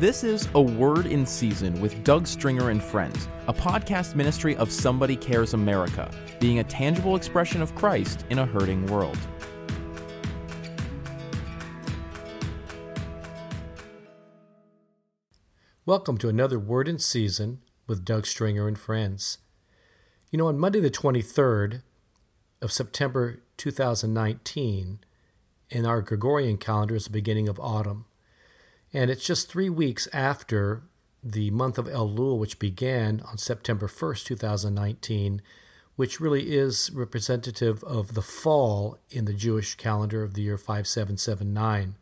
This is A Word in Season with Doug Stringer and Friends, a podcast ministry of Somebody Cares America, being a tangible expression of Christ in a hurting world. Welcome to another Word in Season with Doug Stringer and Friends. You know, on Monday the 23rd of September 2019, in our Gregorian calendar is the beginning of autumn. And it's just three weeks after the month of Elul, which began on September 1st, 2019, which really is representative of the fall in the Jewish calendar of the year 5779.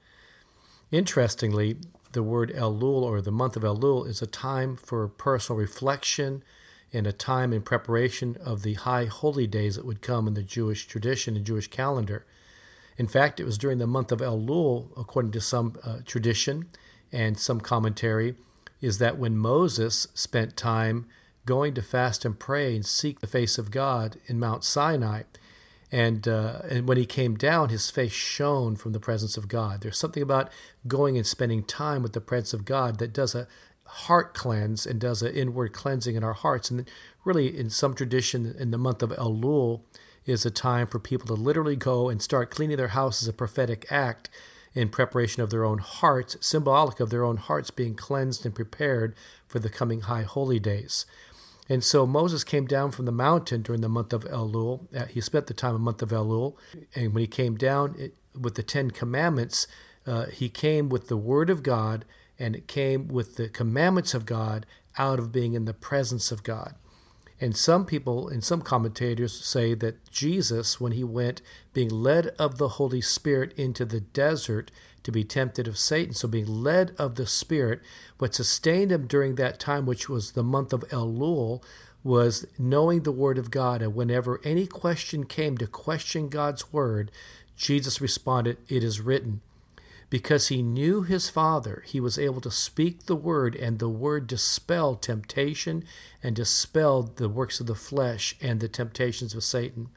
Interestingly, the word Elul or the month of Elul is a time for personal reflection and a time in preparation of the high holy days that would come in the Jewish tradition and Jewish calendar. In fact, it was during the month of Elul, according to some uh, tradition and some commentary, is that when Moses spent time going to fast and pray and seek the face of God in Mount Sinai, and uh, and when he came down, his face shone from the presence of God. There's something about going and spending time with the presence of God that does a heart cleanse and does an inward cleansing in our hearts. And really, in some tradition, in the month of Elul, is a time for people to literally go and start cleaning their house as a prophetic act in preparation of their own hearts, symbolic of their own hearts being cleansed and prepared for the coming high holy days. And so Moses came down from the mountain during the month of Elul. Uh, he spent the time a month of Elul. And when he came down it, with the Ten Commandments, uh, he came with the Word of God and it came with the commandments of God out of being in the presence of God. And some people and some commentators say that Jesus, when he went being led of the Holy Spirit into the desert to be tempted of Satan, so being led of the Spirit, what sustained him during that time, which was the month of Elul, was knowing the Word of God. And whenever any question came to question God's Word, Jesus responded, It is written. Because he knew his Father, he was able to speak the word, and the word dispelled temptation and dispelled the works of the flesh and the temptations of Satan.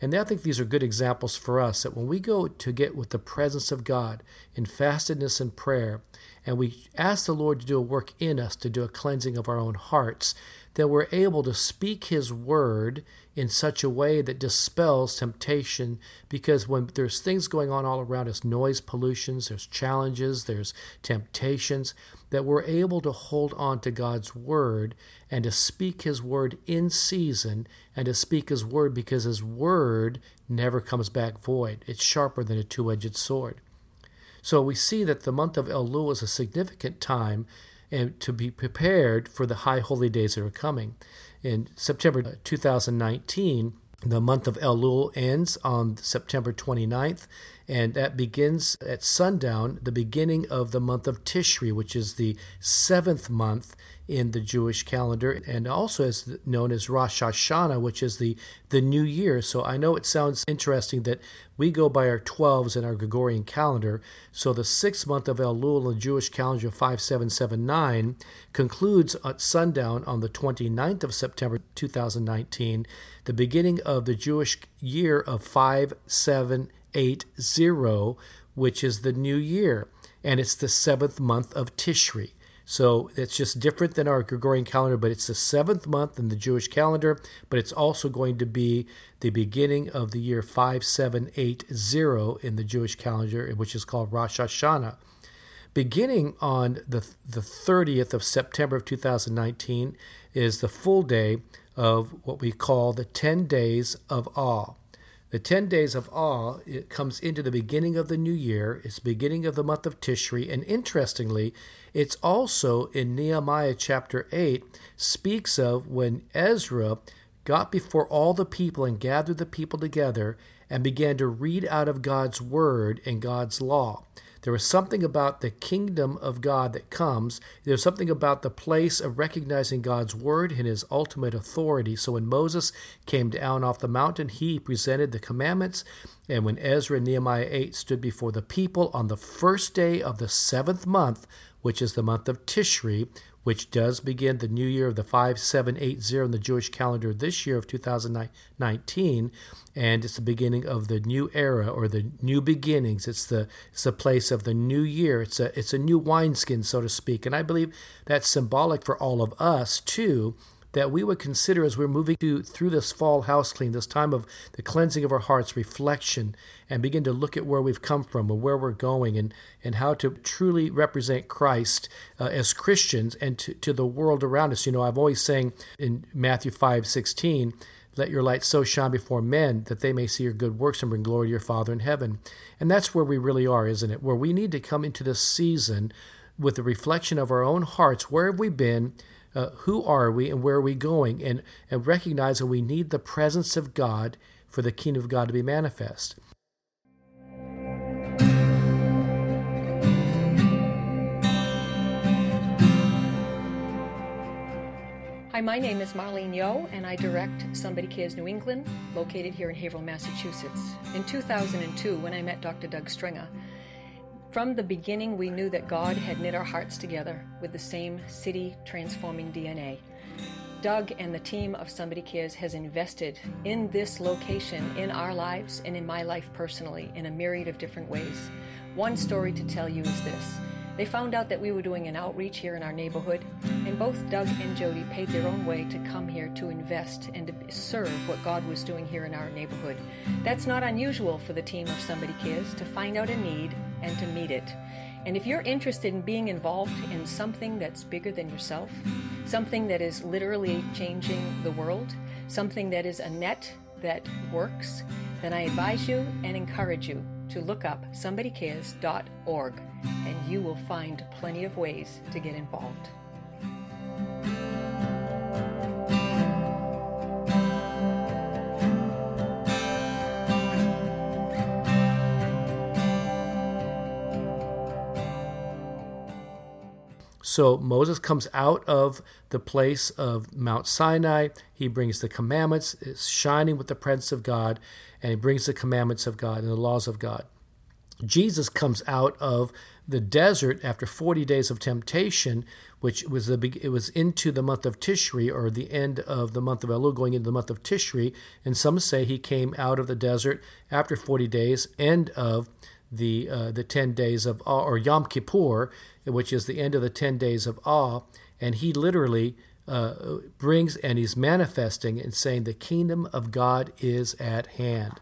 And I think these are good examples for us that when we go to get with the presence of God in fastedness and prayer, and we ask the Lord to do a work in us, to do a cleansing of our own hearts, that we're able to speak His word in such a way that dispels temptation because when there's things going on all around us noise pollutions there's challenges there's temptations that we're able to hold on to God's word and to speak his word in season and to speak his word because his word never comes back void. It's sharper than a two-edged sword. So we see that the month of Elul is a significant time and to be prepared for the high holy days that are coming in September uh, 2019. The month of Elul ends on September 29th, and that begins at sundown, the beginning of the month of Tishri, which is the seventh month in the Jewish calendar, and also is known as Rosh Hashanah, which is the, the new year. So I know it sounds interesting that we go by our 12s in our Gregorian calendar. So the sixth month of Elul in the Jewish calendar 5779 concludes at sundown on the 29th of September 2019, the beginning of the Jewish year of 5780, which is the new year. And it's the seventh month of Tishri. So it's just different than our Gregorian calendar, but it's the seventh month in the Jewish calendar, but it's also going to be the beginning of the year 5780 in the Jewish calendar, which is called Rosh Hashanah. Beginning on the, the 30th of September of 2019 is the full day of what we call the 10 days of awe. The 10 days of awe it comes into the beginning of the new year. It's beginning of the month of Tishri. And interestingly, it's also in Nehemiah chapter 8 speaks of when Ezra got before all the people and gathered the people together and began to read out of God's word and God's law. There was something about the kingdom of God that comes. There's something about the place of recognizing God's word and his ultimate authority. So when Moses came down off the mountain, he presented the commandments. And when Ezra and Nehemiah 8 stood before the people on the first day of the seventh month, which is the month of Tishri, which does begin the new year of the 5780 in the Jewish calendar this year of 2019. And it's the beginning of the new era or the new beginnings. It's the, it's the place of the new year. It's a, it's a new wineskin, so to speak. And I believe that's symbolic for all of us, too that we would consider as we're moving to, through this fall house clean, this time of the cleansing of our hearts, reflection, and begin to look at where we've come from and where we're going and, and how to truly represent Christ uh, as Christians and to, to the world around us. You know, I've always saying in Matthew 5 16, let your light so shine before men that they may see your good works and bring glory to your Father in heaven. And that's where we really are, isn't it? Where we need to come into this season with the reflection of our own hearts. Where have we been? Uh, who are we and where are we going, and, and recognize that we need the presence of God for the kingdom of God to be manifest. Hi, my name is Marlene Yu, and I direct Somebody Cares New England, located here in Haverhill, Massachusetts. In 2002, when I met Dr. Doug Stringer, from the beginning, we knew that God had knit our hearts together with the same city transforming DNA. Doug and the team of Somebody Cares has invested in this location in our lives and in my life personally in a myriad of different ways. One story to tell you is this. They found out that we were doing an outreach here in our neighborhood, and both Doug and Jody paid their own way to come here to invest and to serve what God was doing here in our neighborhood. That's not unusual for the team of Somebody Cares to find out a need and to meet it. And if you're interested in being involved in something that's bigger than yourself, something that is literally changing the world, something that is a net that works, then I advise you and encourage you to look up somebodycares.org and you will find plenty of ways to get involved. So Moses comes out of the place of Mount Sinai. He brings the commandments, shining with the presence of God, and he brings the commandments of God and the laws of God. Jesus comes out of the desert after 40 days of temptation, which was the it was into the month of Tishri or the end of the month of Elul, going into the month of Tishri. And some say he came out of the desert after 40 days, end of the uh, the 10 days of or Yom Kippur, which is the end of the 10 days of awe, and he literally uh, brings and he's manifesting and saying the kingdom of God is at hand.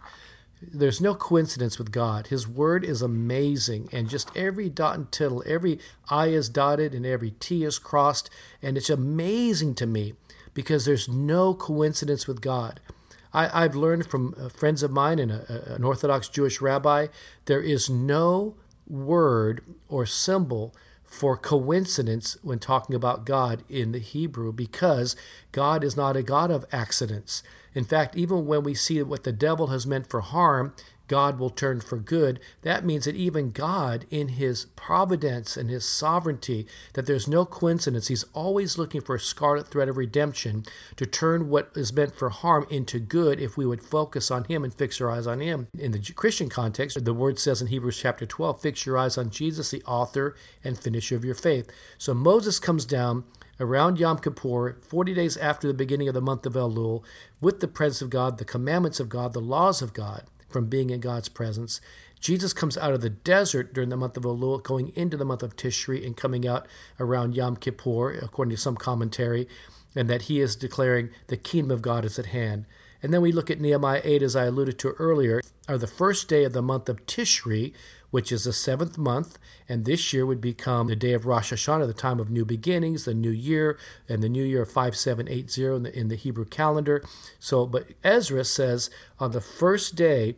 There's no coincidence with God. His word is amazing, and just every dot and tittle, every I is dotted and every T is crossed, and it's amazing to me because there's no coincidence with God. I, have learned from uh, friends of mine and a, an Orthodox Jewish rabbi there is no word or symbol for coincidence when talking about God in the Hebrew because God is not a God of accidents. In fact, even when we see what the devil has meant for harm, God will turn for good. That means that even God, in his providence and his sovereignty, that there's no coincidence. He's always looking for a scarlet thread of redemption to turn what is meant for harm into good if we would focus on him and fix our eyes on him. In the Christian context, the word says in Hebrews chapter 12, fix your eyes on Jesus, the author and finisher of your faith. So Moses comes down around Yom Kippur, 40 days after the beginning of the month of Elul, with the presence of God, the commandments of God, the laws of God from being in God's presence. Jesus comes out of the desert during the month of Elul, going into the month of Tishri and coming out around Yom Kippur, according to some commentary, and that he is declaring the kingdom of God is at hand. And then we look at Nehemiah 8, as I alluded to earlier, are the first day of the month of Tishri, which is the seventh month, and this year would become the day of Rosh Hashanah, the time of new beginnings, the new year, and the new year of 5780 in the, in the Hebrew calendar. So, but Ezra says on the first day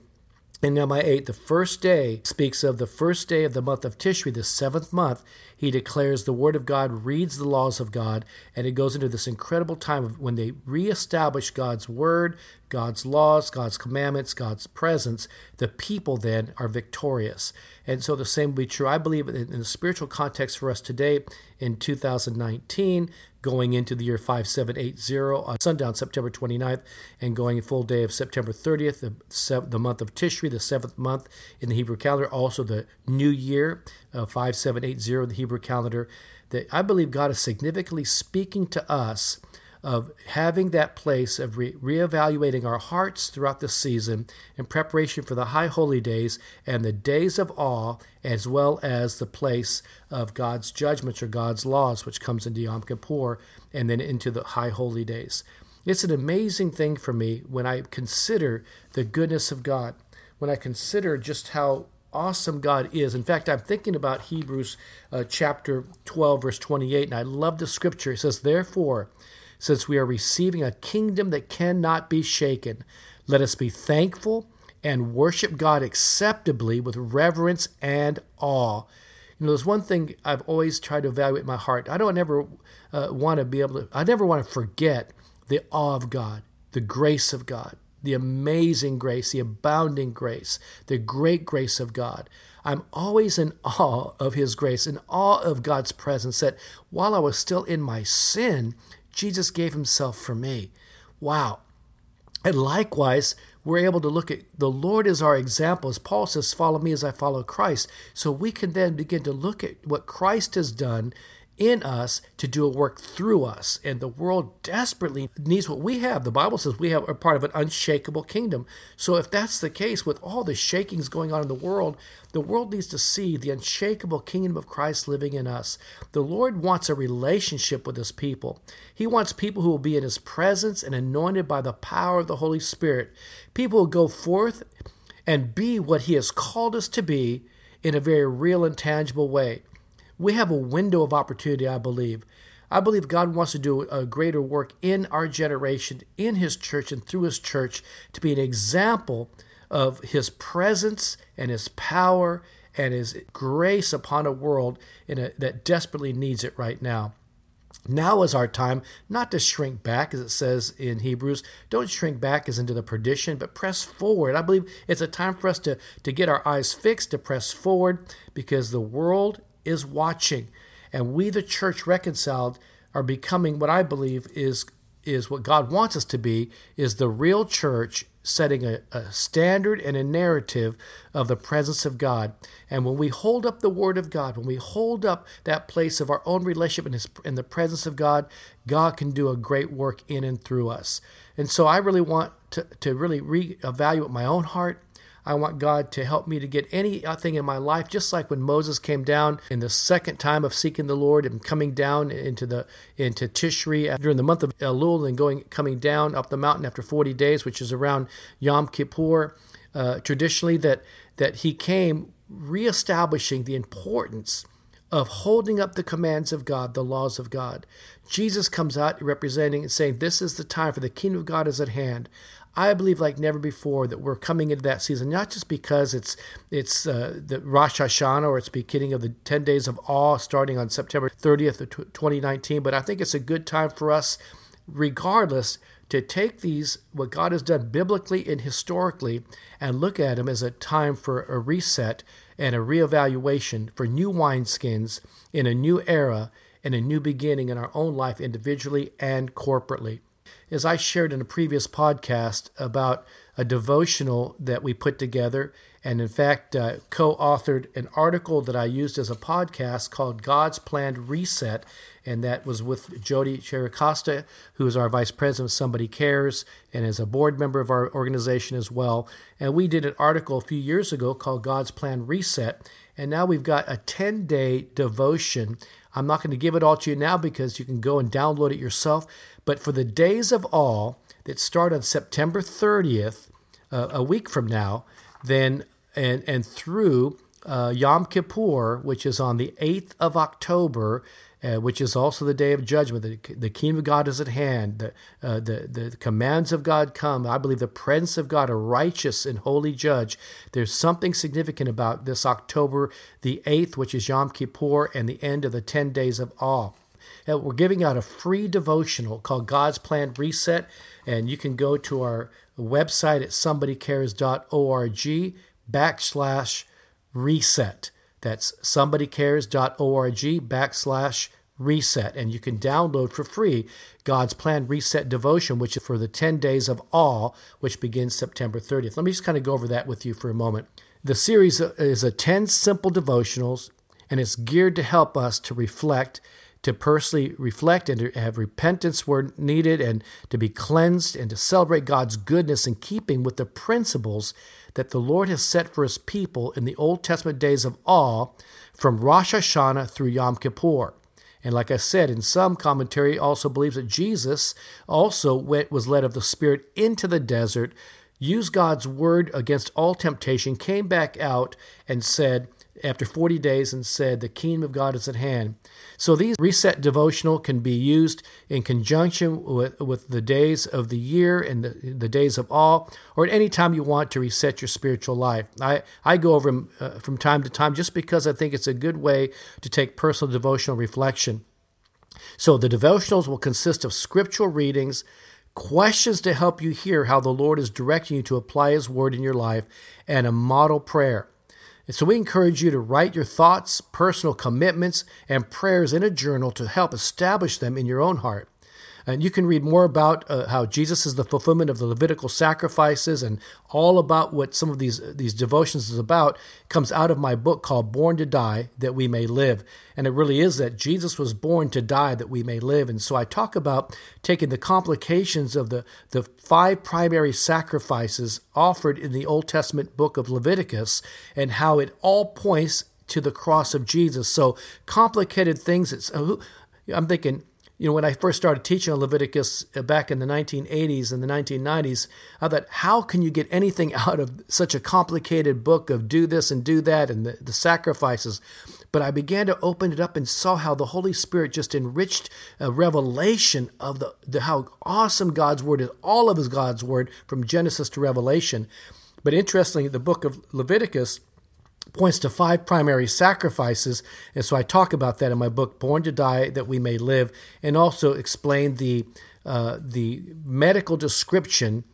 in Nehemiah 8, the first day speaks of the first day of the month of Tishri, the seventh month. He declares the word of God, reads the laws of God, and it goes into this incredible time of when they reestablish God's word, God's laws, God's commandments, God's presence. The people then are victorious. And so the same will be true, I believe, in the spiritual context for us today in 2019 going into the year 5780 on sundown September 29th and going full day of September 30th, the, the month of Tishri, the seventh month in the Hebrew calendar, also the new year of uh, 5780, the Hebrew calendar, that I believe God is significantly speaking to us of having that place of re- reevaluating our hearts throughout the season in preparation for the high holy days and the days of awe, as well as the place of God's judgments or God's laws, which comes into Yom Kippur and then into the high holy days. It's an amazing thing for me when I consider the goodness of God, when I consider just how awesome God is. In fact, I'm thinking about Hebrews uh, chapter 12, verse 28, and I love the scripture. It says, Therefore, since we are receiving a kingdom that cannot be shaken. Let us be thankful and worship God acceptably with reverence and awe. You know, there's one thing I've always tried to evaluate my heart. I don't ever uh, want to be able to, I never want to forget the awe of God, the grace of God, the amazing grace, the abounding grace, the great grace of God. I'm always in awe of His grace, in awe of God's presence, that while I was still in my sin, Jesus gave himself for me. Wow. And likewise, we're able to look at the Lord as our example. As Paul says, follow me as I follow Christ. So we can then begin to look at what Christ has done in us to do a work through us. And the world desperately needs what we have. The Bible says we have a part of an unshakable kingdom. So if that's the case, with all the shakings going on in the world, the world needs to see the unshakable kingdom of Christ living in us. The Lord wants a relationship with his people. He wants people who will be in his presence and anointed by the power of the Holy Spirit. People who go forth and be what he has called us to be in a very real and tangible way we have a window of opportunity, I believe. I believe God wants to do a greater work in our generation, in His church, and through His church to be an example of His presence and His power and His grace upon a world a, that desperately needs it right now. Now is our time not to shrink back, as it says in Hebrews. Don't shrink back as into the perdition, but press forward. I believe it's a time for us to, to get our eyes fixed, to press forward, because the world is watching. And we, the church reconciled, are becoming what I believe is is what God wants us to be, is the real church setting a, a, standard and a narrative of the presence of God. And when we hold up the Word of God, when we hold up that place of our own relationship in, his, in the presence of God, God can do a great work in and through us. And so I really want to, to really reevaluate my own heart I want God to help me to get anything in my life, just like when Moses came down in the second time of seeking the Lord and coming down into the into Tishri during the month of Elul and going coming down up the mountain after 40 days, which is around Yom Kippur. Uh, traditionally, that that he came reestablishing the importance of holding up the commands of God, the laws of God. Jesus comes out representing and saying, This is the time for the kingdom of God is at hand. I believe like never before that we're coming into that season, not just because it's it's uh, the Rosh Hashanah or it's beginning of the 10 days of awe starting on September 30th of 2019, but I think it's a good time for us, regardless, to take these, what God has done biblically and historically, and look at them as a time for a reset and a reevaluation for new wineskins in a new era and a new beginning in our own life individually and corporately is I shared in a previous podcast about a devotional that we put together, and in fact, uh, co authored an article that I used as a podcast called God's Planned Reset, and that was with Jody Chiricosta, who is our vice president of Somebody Cares and is a board member of our organization as well. And we did an article a few years ago called God's Planned Reset, and now we've got a 10 day devotion. I'm not going to give it all to you now because you can go and download it yourself. But for the days of awe that start on September 30th, uh, a week from now, then and and through uh, Yom Kippur, which is on the 8th of October, uh, which is also the day of judgment. The, the kingdom of God is at hand. The, uh, the, the commands of God come. I believe the presence of God, a righteous and holy judge. There's something significant about this October the 8th, which is Yom Kippur, and the end of the 10 days of awe. Uh, we're giving out a free devotional called God's Plan Reset, and you can go to our website at somebodycares.org backslash reset. That's somebodycares.org backslash Reset. And you can download for free God's Plan Reset Devotion, which is for the 10 days of awe, which begins September 30th. Let me just kind of go over that with you for a moment. The series is a 10 simple devotionals, and it's geared to help us to reflect to personally reflect and to have repentance where needed and to be cleansed and to celebrate God's goodness in keeping with the principles that the Lord has set for his people in the Old Testament days of awe from Rosh Hashanah through Yom Kippur. And like I said, in some commentary also believes that Jesus also went, was led of the Spirit into the desert, used God's word against all temptation, came back out and said, after 40 days and said, The kingdom of God is at hand. So these reset devotional can be used in conjunction with, with the days of the year and the, the days of awe, or at any time you want to reset your spiritual life. I, I go over them uh, from time to time just because I think it's a good way to take personal devotional reflection. So the devotionals will consist of scriptural readings, questions to help you hear how the Lord is directing you to apply His word in your life, and a model prayer. And so we encourage you to write your thoughts, personal commitments, and prayers in a journal to help establish them in your own heart. And you can read more about uh, how Jesus is the fulfillment of the Levitical sacrifices and all about what some of these, these devotions is about comes out of my book called Born to Die That We May Live. And it really is that Jesus was born to die that we may live. And so I talk about taking the complications of the, the five primary sacrifices offered in the Old Testament book of Leviticus and how it all points to the cross of Jesus. So complicated things. It's, uh, I'm thinking, you know, when I first started teaching on Leviticus uh, back in the 1980s and the 1990s, I thought, how can you get anything out of such a complicated book of do this and do that and the, the sacrifices? But I began to open it up and saw how the Holy Spirit just enriched a revelation of the, the how awesome God's Word is, all of His God's Word from Genesis to Revelation. But interestingly, the book of Leviticus points to five primary sacrifices. And so I talk about that in my book, Born to Die That We May Live, and also explain the, uh, the medical description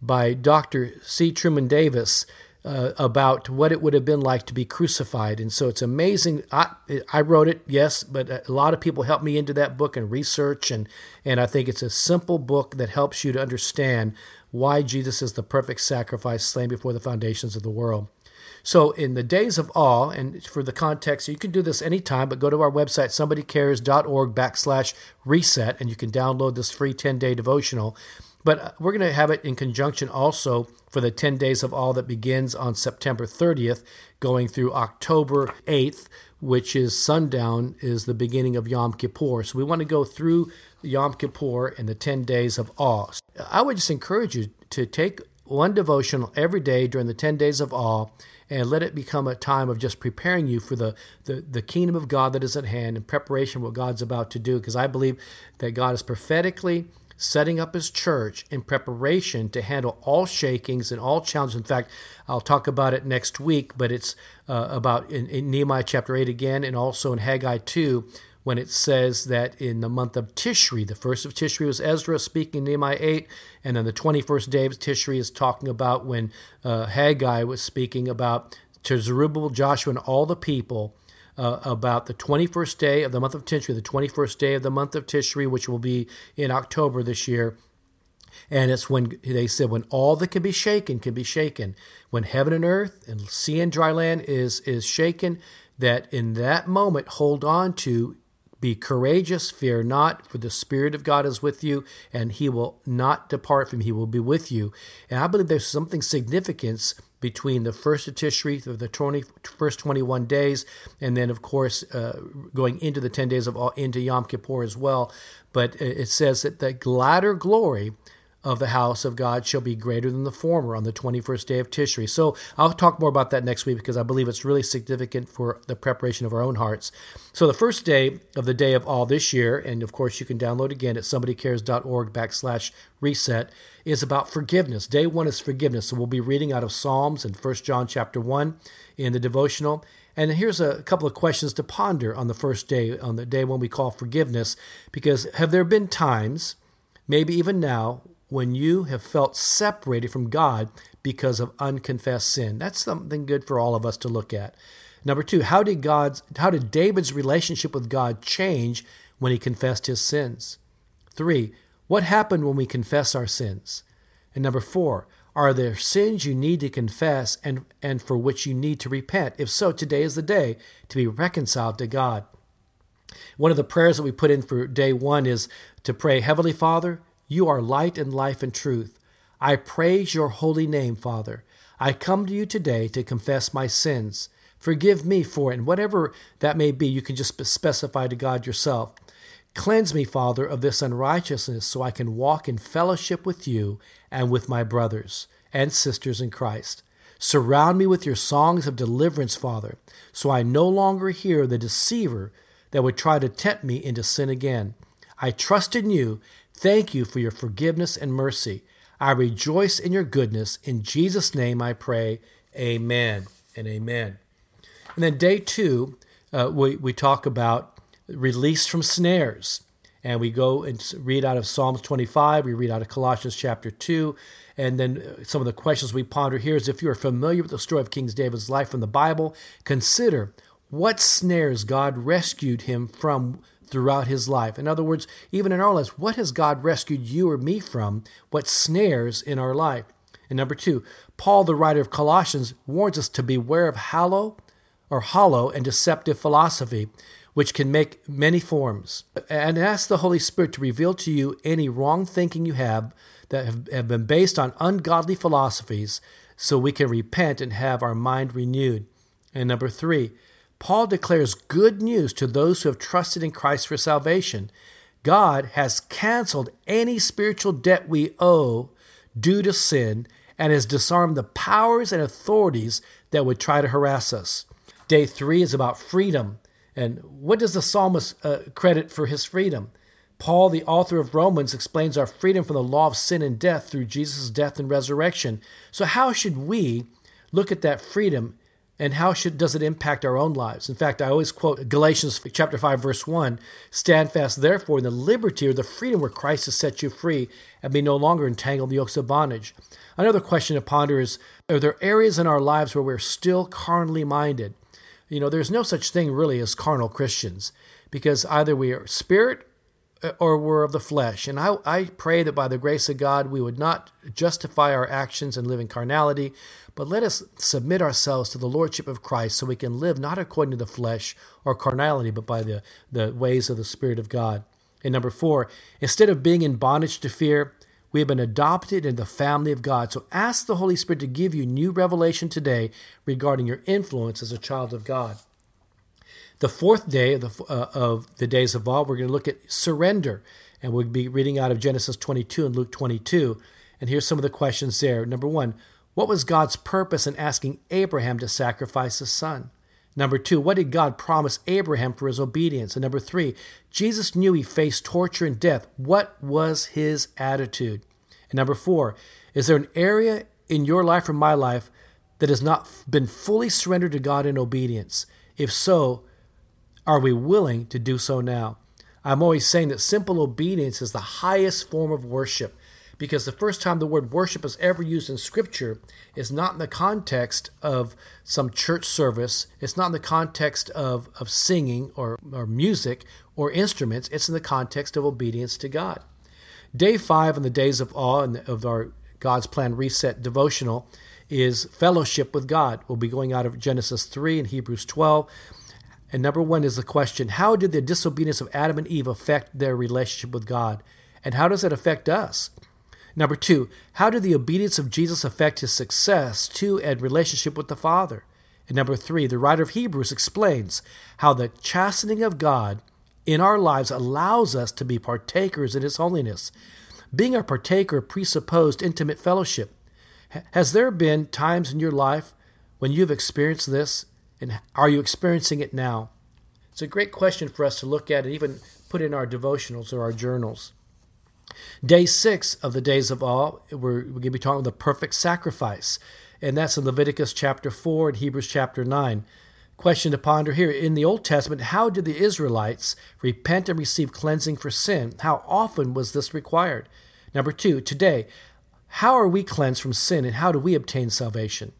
by Dr. C. Truman Davis. Uh, about what it would have been like to be crucified. And so it's amazing. I, I wrote it, yes, but a lot of people helped me into that book and research. And, and I think it's a simple book that helps you to understand why Jesus is the perfect sacrifice slain before the foundations of the world. So, in the days of awe, and for the context, you can do this anytime, but go to our website, somebodycares.org backslash reset, and you can download this free 10 day devotional. But uh, we're going to have it in conjunction also for the 10 days of awe that begins on September 30th, going through October 8th, which is sundown, is the beginning of Yom Kippur. So we want to go through Yom Kippur and the 10 days of awe. I would just encourage you to take one devotional every day during the 10 days of awe and let it become a time of just preparing you for the, the, the kingdom of God that is at hand and preparation what God's about to do. Because I believe that God is prophetically setting up his church in preparation to handle all shakings and all challenges. In fact, I'll talk about it next week, but it's uh, about in, in Nehemiah chapter 8 again and also in Haggai 2 when it says that in the month of Tishri, the first of Tishri was Ezra speaking in Nehemiah 8, and then the 21st day of Tishri is talking about when uh, Haggai was speaking about to Zerubbabel, Joshua, and all the people uh, about the 21st day of the month of Tishri, the 21st day of the month of Tishri, which will be in October this year. And it's when they said, when all that can be shaken can be shaken, when heaven and earth and sea and dry land is is shaken, that in that moment hold on to be courageous, fear not, for the Spirit of God is with you, and He will not depart from you. He will be with you. And I believe there's something significance between the first of Tishri, the 20, first 21 days, and then, of course, uh, going into the 10 days of awe, into Yom Kippur as well. But it says that the latter glory of the house of God shall be greater than the former on the 21st day of Tishri. So I'll talk more about that next week because I believe it's really significant for the preparation of our own hearts. So the first day of the day of awe this year, and of course you can download again at somebodycares.org backslash reset, is about forgiveness. Day one is forgiveness. So we'll be reading out of Psalms and 1 John chapter 1 in the devotional. And here's a couple of questions to ponder on the first day, on the day when we call forgiveness, because have there been times, maybe even now, when you have felt separated from God because of unconfessed sin. That's something good for all of us to look at. Number two, how did God's how did David's relationship with God change when he confessed his sins? Three, what happened when we confess our sins? And number four, are there sins you need to confess and, and for which you need to repent? If so, today is the day to be reconciled to God. One of the prayers that we put in for day one is to pray, Heavenly Father, you are light and life and truth. I praise your holy name, Father. I come to you today to confess my sins. Forgive me for it, and whatever that may be, you can just specify to God yourself. Cleanse me, Father, of this unrighteousness so I can walk in fellowship with you and with my brothers and sisters in Christ. Surround me with your songs of deliverance, Father, so I no longer hear the deceiver that would try to tempt me into sin again. I trust in you. Thank you for your forgiveness and mercy. I rejoice in your goodness. In Jesus' name I pray. Amen and amen. And then day two, uh, we, we talk about release from snares. And we go and read out of Psalms 25, we read out of Colossians chapter 2. And then uh, some of the questions we ponder here is if you are familiar with the story of King David's life from the Bible, consider what snares God rescued him from throughout his life. In other words, even in our lives, what has God rescued you or me from? What snares in our life? And number two, Paul, the writer of Colossians, warns us to beware of hollow or hollow and deceptive philosophy, which can make many forms. And ask the Holy Spirit to reveal to you any wrong thinking you have that have, have been based on ungodly philosophies so we can repent and have our mind renewed. And number three, Paul declares good news to those who have trusted in Christ for salvation. God has canceled any spiritual debt we owe due to sin and has disarmed the powers and authorities that would try to harass us. Day three is about freedom. And what does the psalmist uh, credit for his freedom? Paul, the author of Romans, explains our freedom from the law of sin and death through Jesus' death and resurrection. So, how should we look at that freedom and how should, does it impact our own lives? In fact, I always quote Galatians chapter 5 verse 1, stand fast therefore in the liberty or the freedom where Christ has set you free and be no longer entangled in the yokes of bondage. Another question to ponder is are there areas in our lives where we're still carnally minded? You know, there's no such thing really as carnal Christians because either we are spirit Uh, or we're of the flesh. And I, I pray that by the grace of God, we would not justify our actions and live in carnality, but let us submit ourselves to the Lordship of Christ so we can live not according to the flesh or carnality, but by the, the ways of the Spirit of God. And number four, instead of being in bondage to fear, we have been adopted in the family of God. So ask the Holy Spirit to give you new revelation today regarding your influence as a child of God. The fourth day of the, uh, of the days of awe, we're going to look at surrender. And we'll be reading out of Genesis 22 and Luke 22. And here's some of the questions there. Number one, what was God's purpose in asking Abraham to sacrifice his son? Number two, what did God promise Abraham for his obedience? And number three, Jesus knew he faced torture and death. What was his attitude? And number four, is there an area in your life or my life that has not been fully surrendered to God in obedience? If so, are we willing to do so now? I'm always saying that simple obedience is the highest form of worship because the first time the word worship is ever used in Scripture is not in the context of some church service, it's not in the context of, of singing or, or music or instruments, it's in the context of obedience to God. Day five in the days of awe and of our God's Plan Reset devotional is fellowship with God. We'll be going out of Genesis 3 and Hebrews 12. And number one is the question How did the disobedience of Adam and Eve affect their relationship with God? And how does it affect us? Number two, how did the obedience of Jesus affect his success to and relationship with the Father? And number three, the writer of Hebrews explains how the chastening of God in our lives allows us to be partakers in his holiness. Being a partaker presupposed intimate fellowship. Has there been times in your life when you've experienced this? And are you experiencing it now? It's a great question for us to look at and even put in our devotionals or our journals. Day six of the days of awe, we're, we're going to be talking about the perfect sacrifice. And that's in Leviticus chapter 4 and Hebrews chapter 9. Question to ponder here In the Old Testament, how did the Israelites repent and receive cleansing for sin? How often was this required? Number two, today, how are we cleansed from sin and how do we obtain salvation?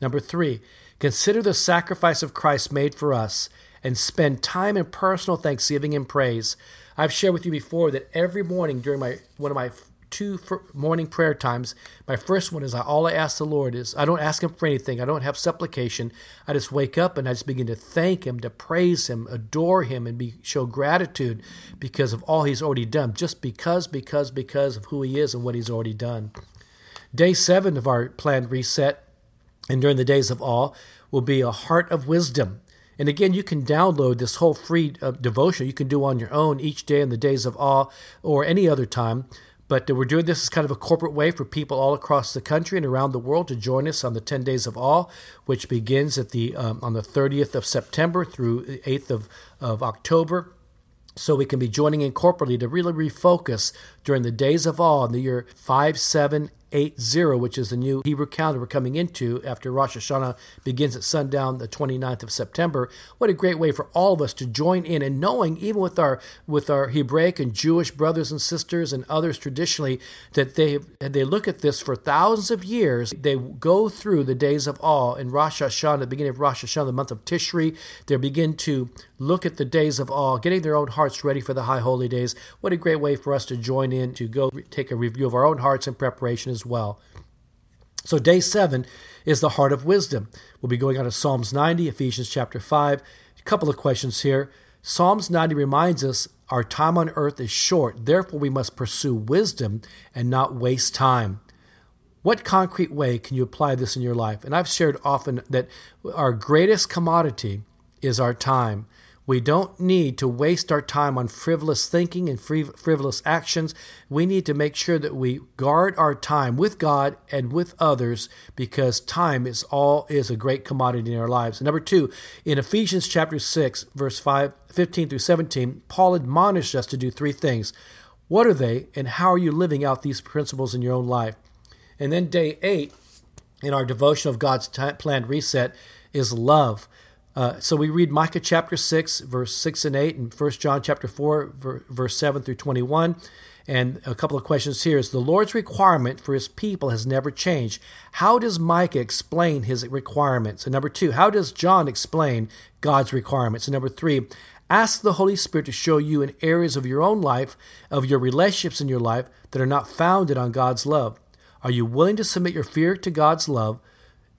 Number three, Consider the sacrifice of Christ made for us and spend time in personal thanksgiving and praise. I've shared with you before that every morning during my one of my two morning prayer times. My first one is I, all I ask the Lord is I don't ask Him for anything. I don't have supplication. I just wake up and I just begin to thank Him, to praise Him, adore Him, and be, show gratitude because of all He's already done. Just because, because, because of who He is and what He's already done. Day seven of our planned reset, and during the days of awe, will be a heart of wisdom. And again, you can download this whole free uh, devotion you can do on your own each day in the days of awe or any other time. But we're doing this as kind of a corporate way for people all across the country and around the world to join us on the 10 Days of Awe, which begins at the um, on the 30th of September through the 8th of, of October. So we can be joining in corporately to really refocus during the days of awe in the year 5, 80, which is the new Hebrew calendar we're coming into after Rosh Hashanah begins at sundown the 29th of September. What a great way for all of us to join in and knowing, even with our with our Hebraic and Jewish brothers and sisters and others traditionally, that they they look at this for thousands of years. They go through the days of awe in Rosh Hashanah, the beginning of Rosh Hashanah, the month of Tishri. They begin to look at the days of awe, getting their own hearts ready for the high holy days. What a great way for us to join in to go take a review of our own hearts in preparation as well. So, day seven is the heart of wisdom. We'll be going on to Psalms 90, Ephesians chapter 5. A couple of questions here. Psalms 90 reminds us our time on earth is short, therefore, we must pursue wisdom and not waste time. What concrete way can you apply this in your life? And I've shared often that our greatest commodity is our time. We don't need to waste our time on frivolous thinking and frivolous actions. We need to make sure that we guard our time with God and with others because time is all is a great commodity in our lives. Number 2, in Ephesians chapter 6 verse 5 15 through 17, Paul admonished us to do three things. What are they and how are you living out these principles in your own life? And then day 8 in our devotion of God's planned reset is love. Uh, so we read Micah chapter 6, verse 6 and 8, and 1 John chapter 4, verse 7 through 21. And a couple of questions here is the Lord's requirement for his people has never changed. How does Micah explain his requirements? And number two, how does John explain God's requirements? And number three, ask the Holy Spirit to show you in areas of your own life, of your relationships in your life that are not founded on God's love. Are you willing to submit your fear to God's love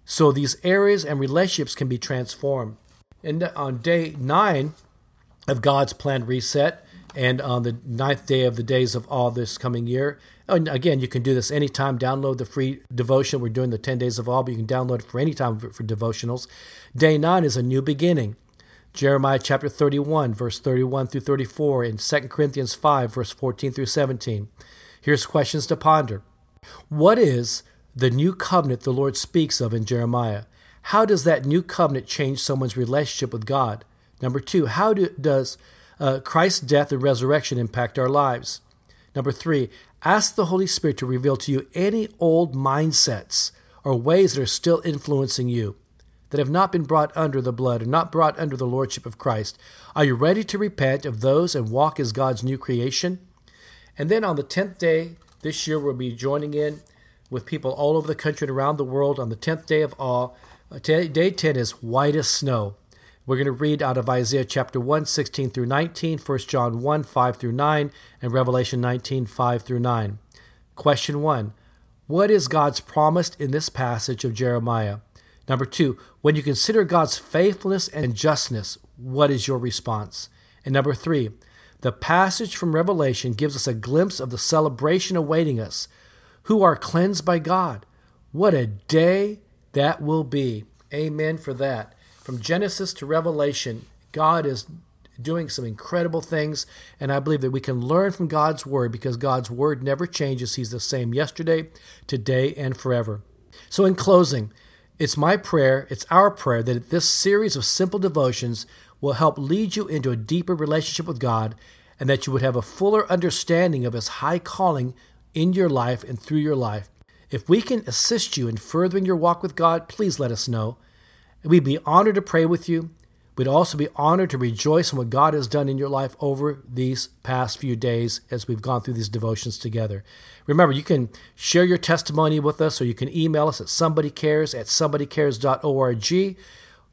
so these areas and relationships can be transformed? And on day nine of God's planned reset, and on the ninth day of the days of awe this coming year. And again, you can do this anytime. Download the free devotion. We're doing the 10 days of awe, but you can download it for any time for, for devotionals. Day nine is a new beginning. Jeremiah chapter 31, verse 31 through 34, and 2 Corinthians 5, verse 14 through 17. Here's questions to ponder. What is the new covenant the Lord speaks of in Jeremiah? How does that new covenant change someone's relationship with God? Number two, how do, does uh, Christ's death and resurrection impact our lives? Number three, ask the Holy Spirit to reveal to you any old mindsets or ways that are still influencing you that have not been brought under the blood and not brought under the lordship of Christ. Are you ready to repent of those and walk as God's new creation? And then on the 10th day this year, we'll be joining in with people all over the country and around the world on the 10th day of Uh, awe Day 10 is white as snow. We're going to read out of Isaiah chapter 1, 16 through 19, 1 John 1, 5 through 9, and Revelation 19, 5 through 9. Question 1 What is God's promised in this passage of Jeremiah? Number 2 When you consider God's faithfulness and justness, what is your response? And number 3 The passage from Revelation gives us a glimpse of the celebration awaiting us who are cleansed by God. What a day that will be. Amen for that. From Genesis to Revelation, God is doing some incredible things, and I believe that we can learn from God's Word because God's Word never changes. He's the same yesterday, today, and forever. So, in closing, it's my prayer, it's our prayer that this series of simple devotions will help lead you into a deeper relationship with God and that you would have a fuller understanding of His high calling in your life and through your life. If we can assist you in furthering your walk with God, please let us know. We'd be honored to pray with you. We'd also be honored to rejoice in what God has done in your life over these past few days as we've gone through these devotions together. Remember, you can share your testimony with us or you can email us at somebodycares at somebodycares.org.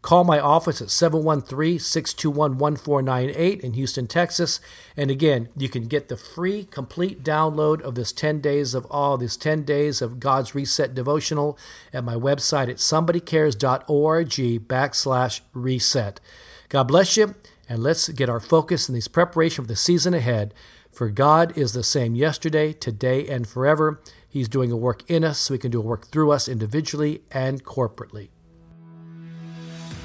Call my office at 713 621 1498 in Houston, Texas. And again, you can get the free complete download of this 10 days of awe, this 10 days of God's Reset devotional at my website at somebodycares.org backslash reset. God bless you, and let's get our focus in this preparation for the season ahead. For God is the same yesterday, today, and forever. He's doing a work in us so He can do a work through us individually and corporately.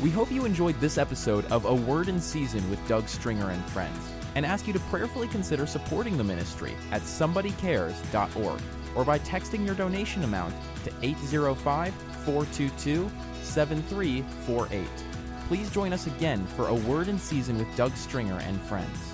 We hope you enjoyed this episode of A Word in Season with Doug Stringer and friends, and ask you to prayerfully consider supporting the ministry at somebodycares.org or by texting your donation amount to 805 422 7348. Please join us again for A Word in Season with Doug Stringer and friends.